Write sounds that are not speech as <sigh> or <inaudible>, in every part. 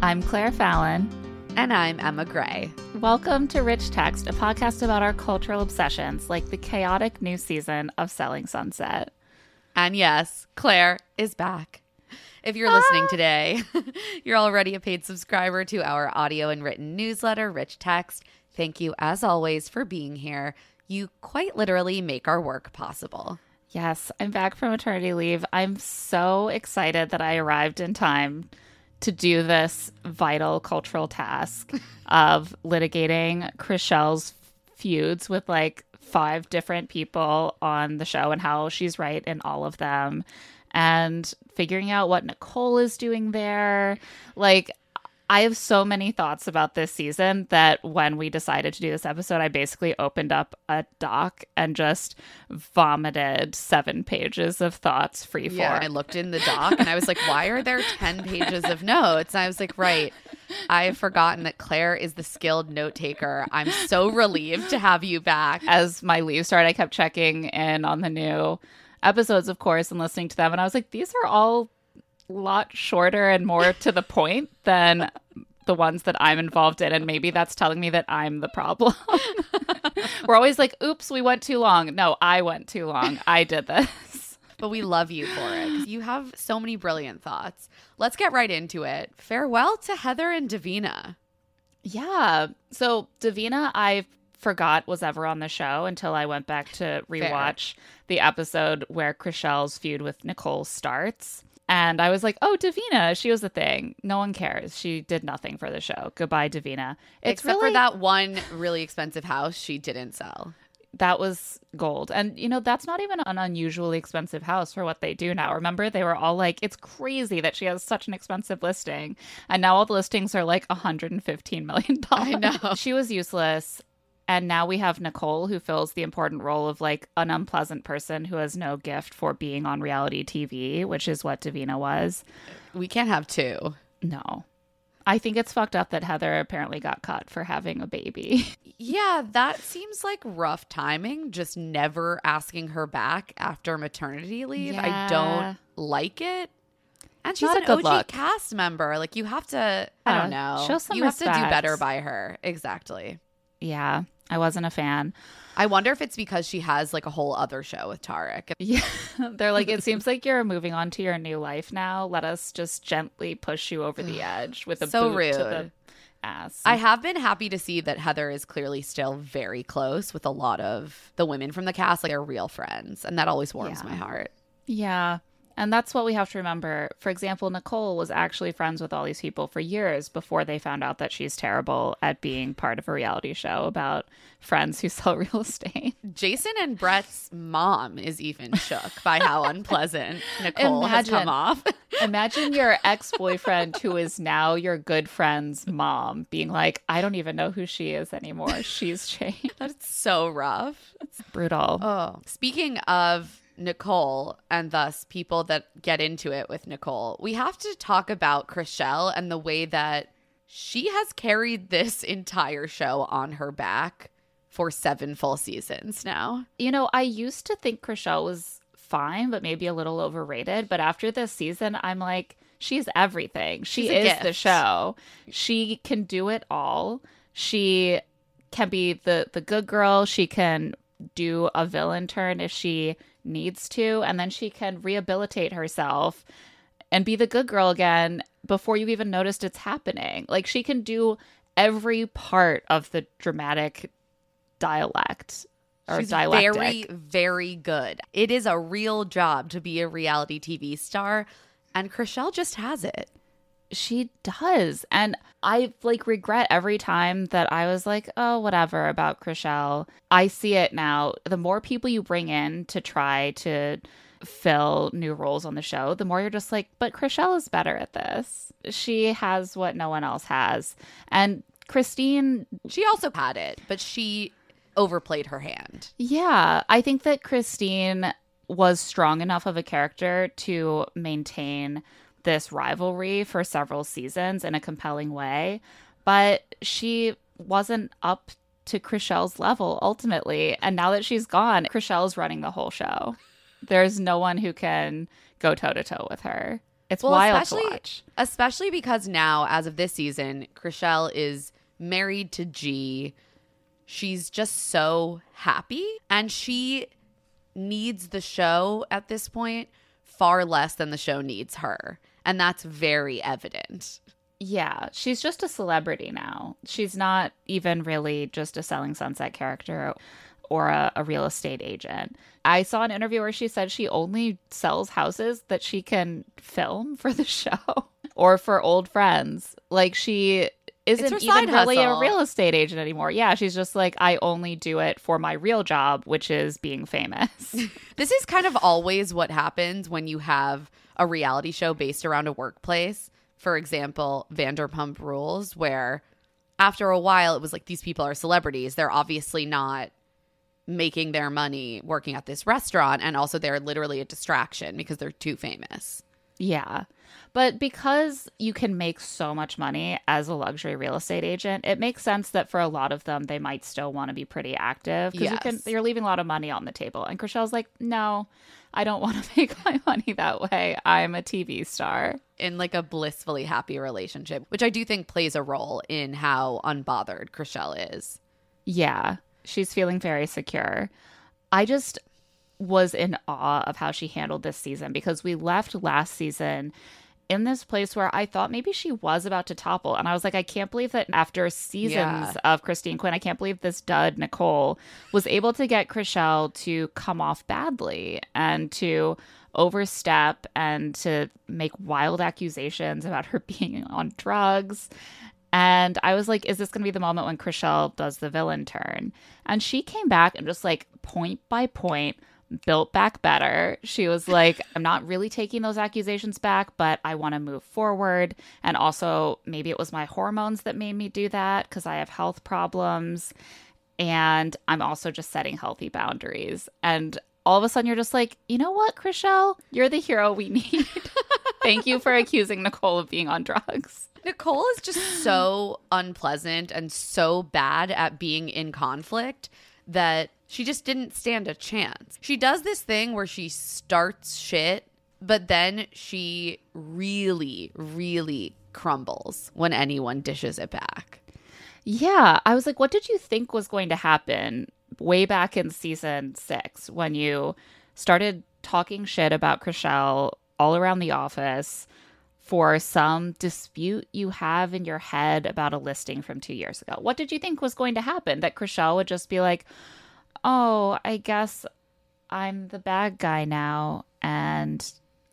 I'm Claire Fallon. And I'm Emma Gray. Welcome to Rich Text, a podcast about our cultural obsessions, like the chaotic new season of Selling Sunset. And yes, Claire is back. If you're listening ah. today, <laughs> you're already a paid subscriber to our audio and written newsletter, Rich Text. Thank you, as always, for being here. You quite literally make our work possible. Yes, I'm back from maternity leave. I'm so excited that I arrived in time to do this vital cultural task of litigating Chrishell's feuds with like five different people on the show and how she's right in all of them and figuring out what Nicole is doing there. Like, I have so many thoughts about this season that when we decided to do this episode, I basically opened up a doc and just vomited seven pages of thoughts free Yeah, I looked in the doc and I was like, why are there 10 pages of notes? And I was like, right. I have forgotten that Claire is the skilled note taker. I'm so relieved to have you back. As my leave started, I kept checking in on the new episodes, of course, and listening to them. And I was like, these are all lot shorter and more to the point than the ones that I'm involved in. And maybe that's telling me that I'm the problem. <laughs> We're always like, oops, we went too long. No, I went too long. I did this. <laughs> But we love you for it. You have so many brilliant thoughts. Let's get right into it. Farewell to Heather and Davina. Yeah. So Davina, I forgot was ever on the show until I went back to rewatch Fair. the episode where Chrishell's feud with Nicole starts. And I was like, oh, Davina, she was a thing. No one cares. She did nothing for the show. Goodbye, Davina. It's Except really, for that one really expensive house she didn't sell. That was gold. And, you know, that's not even an unusually expensive house for what they do now. Remember, they were all like, it's crazy that she has such an expensive listing. And now all the listings are like $115 million. I know. She was useless. And now we have Nicole, who fills the important role of like an unpleasant person who has no gift for being on reality TV, which is what Davina was. We can't have two. No. I think it's fucked up that Heather apparently got cut for having a baby. <laughs> yeah, that seems like rough timing, just never asking her back after maternity leave. Yeah. I don't like it. And she's Not an OG look. cast member. Like you have to, I don't know. Show some you respect. have to do better by her. Exactly. Yeah. I wasn't a fan. I wonder if it's because she has like a whole other show with Tarek. <laughs> Yeah. They're like, it seems like you're moving on to your new life now. Let us just gently push you over the <sighs> edge with a so boot rude. to the ass. I have been happy to see that Heather is clearly still very close with a lot of the women from the cast. Like they're real friends. And that always warms yeah. my heart. Yeah. And that's what we have to remember. For example, Nicole was actually friends with all these people for years before they found out that she's terrible at being part of a reality show about friends who <laughs> sell real estate. Jason and Brett's mom is even shook by how unpleasant <laughs> Nicole imagine, has come off. <laughs> imagine your ex boyfriend, who is now your good friend's mom, being like, I don't even know who she is anymore. She's changed. That's so rough. It's brutal. Oh, speaking of Nicole and thus people that get into it with Nicole, we have to talk about Chrishell and the way that she has carried this <laughs> entire show on her back for seven full seasons now. You know, I used to think Chrishell was fine, but maybe a little overrated. But after this season, I'm like, she's everything. She she's is the show. She can do it all. She can be the the good girl. She can do a villain turn if she needs to, and then she can rehabilitate herself and be the good girl again before you've even noticed it's happening. Like she can do every part of the dramatic dialect or She's dialectic. very, very good. It is a real job to be a reality TV star, and Chrishell just has it she does. And I like regret every time that I was like, oh, whatever about Chrishell. I see it now. The more people you bring in to try to fill new roles on the show, the more you're just like, but Chrishell is better at this. She has what no one else has. And Christine. She also had it, but she overplayed her hand. Yeah. I think that Christine was strong enough of a character to maintain this rivalry for several seasons in a compelling way, but she wasn't up to Chrishell's level ultimately. And now that she's gone, Chrishell's running the whole show. There's no one who can go toe to toe with her. It's Well, wild especially- to watch. Especially because now, as of this season, Chrishell is married to G. She's just so happy and she needs the show at this point far less than the show needs her. And that's very evident. Yeah, she's just a celebrity now. She's not even really just a Selling Sunset character or a, a real estate agent. I saw an interview where she said she only sells houses that she can film for the <laughs> show or for old friends. Like she isn't even side really a real estate agent anymore. Yeah, she's just like, I only do it for my real job, which is being famous. <laughs> This is kind of always what happens when you have a reality show based around a workplace. For example, Vanderpump Rules, where after a while it was like these people are celebrities. They're obviously not making their money working at this restaurant. And also, they're literally a distraction because they're too famous. Yeah. But because you can make so much money as a luxury real estate agent, it makes sense that for a lot of them they might still want to be pretty active because you can, you're leaving a lot of money on the table. And Chrishell's like, "No, I don't want to <laughs> make my money that way. I'm a TV star." In like a blissfully happy relationship, which I do think plays a role in how unbothered Chrishell is. Yeah, she's feeling very secure. I just was in awe of how she handled this season because we left last season in this place where I thought maybe she was about to topple. And I was like, I can't believe that after seasons Yeah. of Christine Quinn, I can't believe this dud, Nicole, was able to get Chrishell to come off badly and to overstep and to make wild accusations about her <laughs> being on drugs. And I was like, is this going to be the moment when Chrishell does the villain turn? And she came back and just like point by point built back better. She was like, I'm not really taking those accusations back, but I want to move forward. And also, maybe it was my hormones that made me do that because I have health problems. And I'm also just setting healthy boundaries. And all of a sudden, you're just like, you know what, Chrishell? You're the hero we <laughs> need. Thank you for accusing Nicole of being on drugs. Nicole is just so unpleasant and so bad at being in conflict that she just didn't stand a chance. She does this thing where she starts shit, but then she really, really crumbles when anyone dishes it back. Yeah, I was like, what did you think was going to happen way back in season six when you started talking shit about Chrishell all around the office for some dispute you have in your head about a listing from two years ago? What did you think was going to happen? That Chrishell would just be like, oh, I guess I'm the bad guy now, and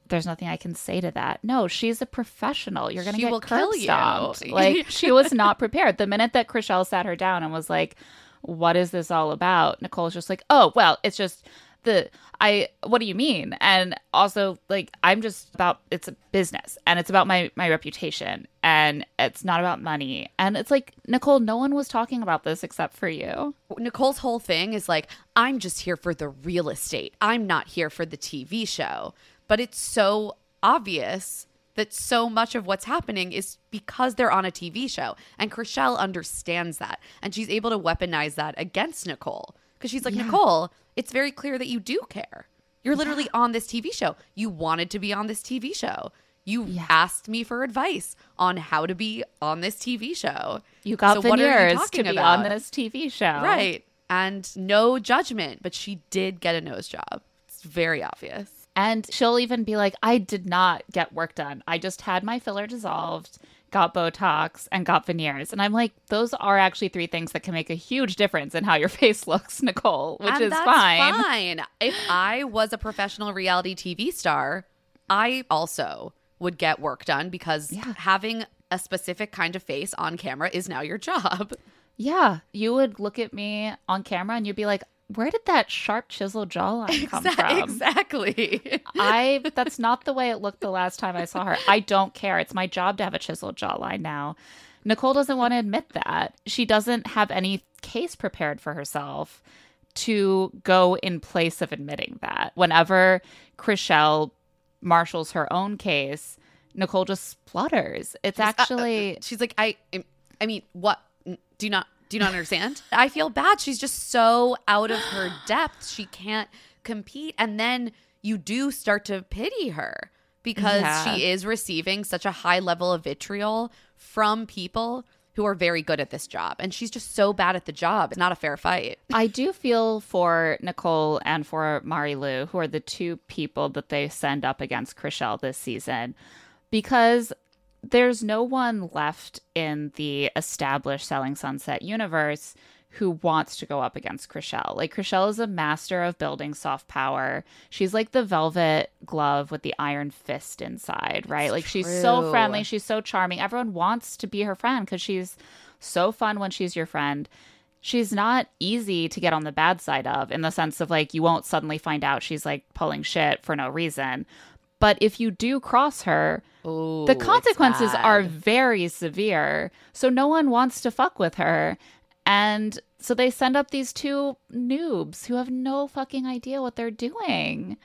there's nothing I can say to that. No, she's a professional. You're gonna She get curb kill you. stomped. <laughs> Like she was not prepared. The minute that Chrishell sat her down and was like, "What is this all about?" Nicole's just like, "Oh, well, it's just." The I what do you mean? And also like I'm just about it's a business and it's about my my reputation and it's not about money. And it's like Nicole, no one was talking about this except for you. Nicole's whole thing is like, I'm just here for the real estate. I'm not here for the TV show. But it's so obvious that so much of what's happening is because they're on a TV show. And Chrishell understands that. And she's able to weaponize that against Nicole. Because she's like, Nicole, it's very clear that you do care. You're literally on this TV show. You wanted to be on this TV show. You Yeah. asked me for advice on how to be on this TV show. You got So what are you veneers to be about? on this TV show. Right. And no judgment, but she did get a nose job. It's very obvious. And she'll even be like, I did not get work done. I just had my filler dissolved, got Botox, and got veneers. And I'm like, those are actually three things that can make a huge difference in how your <laughs> face looks, Nicole, which And is that's fine. fine. If I was a professional reality TV star, I also would get work done because Yeah. having a specific kind of face on camera is now your job. Yeah. You would look at me on camera and you'd be like, where did that sharp chisel jawline <laughs> come from? exactly. I <laughs> that's not the way it looked the last time I saw her. I don't care. It's my job to have a chiseled jawline now. Nicole doesn't want to admit that. She doesn't have any case prepared for herself to go in place of admitting that. Whenever Chrishell marshals her own case, Nicole just splutters. It's uh, uh, actually She's like, I, I mean, what? Do you not? Do you not understand? I feel bad. She's just so out of her <gasps> depth. She can't compete, and then you do start to pity her because Yeah. she is receiving such a high level of vitriol from people who are very good at this job. And she's just so bad at the job. It's not a fair fight. I do feel for Nicole and for Mari Lou, who are the two people that they send up against Chrishell this season, because there's no one left in the established Selling Sunset universe who wants to go up against Chrishell. Like Chrishell is a master of building soft power. She's like the velvet glove with the iron fist inside, right? like she's so friendly, she's so charming. Everyone wants to be her friend cuz she's so fun when she's your friend. She's not easy to get on the bad side of in the sense of like you won't suddenly find out she's like pulling shit for no reason. But if you do cross her, Ooh, the consequences are very severe. So no one wants to fuck with her. And so they send up these two noobs who have no fucking idea what they're doing.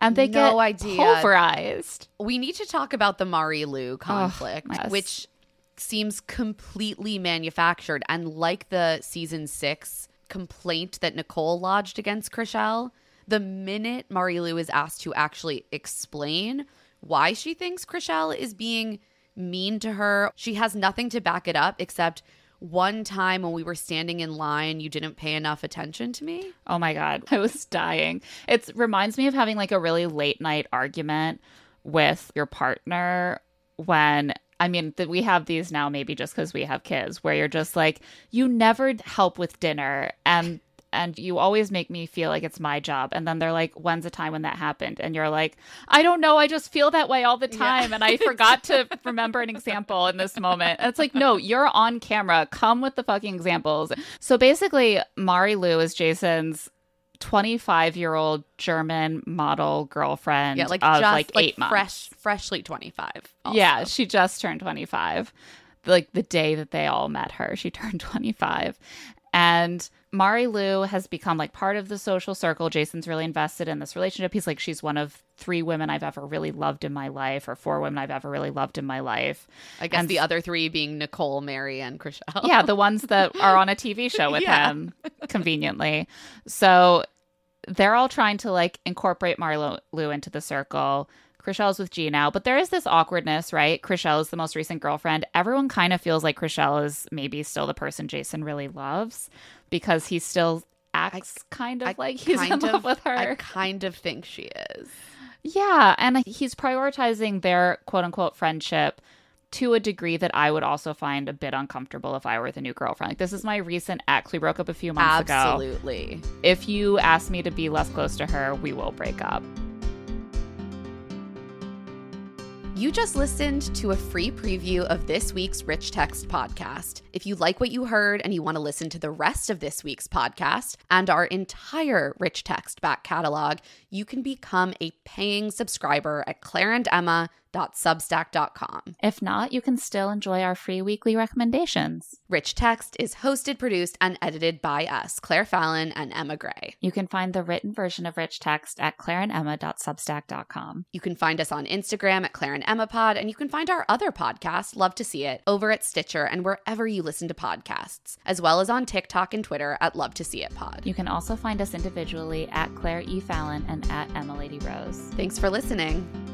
And they No get idea. pulverized. We need to talk about the Mari Lou conflict, yes. which seems completely manufactured. And like the season six complaint that Nicole lodged against Chrishell, the minute Mari Lou is asked to actually explain why she thinks Chrishell is being mean to her, she has nothing to back it up except one time when we were standing in line, you didn't pay enough attention to me. Oh my god, <laughs> I was dying. It reminds me of having like a really late night argument with your partner when I mean that we have these now maybe just cuz we have kids where you're just like you never help with dinner and and you always make me feel like it's my job. And then they're like when's the time when that happened? And you're like I don't know. I just feel that way all the time. And I <laughs> forgot to remember an example in this moment. And it's like no you're on camera. Come with the fucking examples. So basically Mari Lou is Jason's 25 year old German model girlfriend Yeah, like of just like eight months. fresh, freshly twenty five. yeah, she just turned 25. Like the day that they all met her, she turned 25. And Mari Lou has become like part of the social circle. Jason's really invested in this relationship. He's like, she's one of three women I've ever really loved in my life, or four women I've ever really loved in my life. I guess And- the other three being Nicole, Mary, and Chrishell. Yeah, the ones that <laughs> are on a TV show with Yeah. him conveniently. So they're all trying to like incorporate Mari Lou into the circle. Chrishell's with G now, but there is this awkwardness, right? Chrishell is the most recent girlfriend. Everyone kind of feels like Chrishell is maybe still the person Jason really loves because he still acts kind of I like he's in love of- with her. I kind of think she is. Yeah, and he's prioritizing their quote unquote friendship to a degree that I would also find a bit uncomfortable if I were the new girlfriend. Like this is my recent ex. We broke up a few months ago. Absolutely. If you ask me to be less close to her, we will break up. You just listened to a free preview of this week's Rich Text podcast. If you like what you heard and you want to listen to the rest of this week's podcast and our entire Rich Text back catalog, you can become a paying subscriber at claireandemma.substack.com. If not, you can still enjoy our free weekly recommendations. Rich Text is hosted, produced, and edited by us, Claire Fallon and Emma Gray. You can find the written version of Rich Text at claireandemma.substack.com. You can find us on Instagram at Claire and Emma Pod, and you can find our other podcast, Love to See It, over at Stitcher and wherever you listen to podcasts, as well as on TikTok and Twitter at Love to See It Pod. You can also find us individually at Claire E. Fallon and at Emma Lady Rose. Thanks for listening.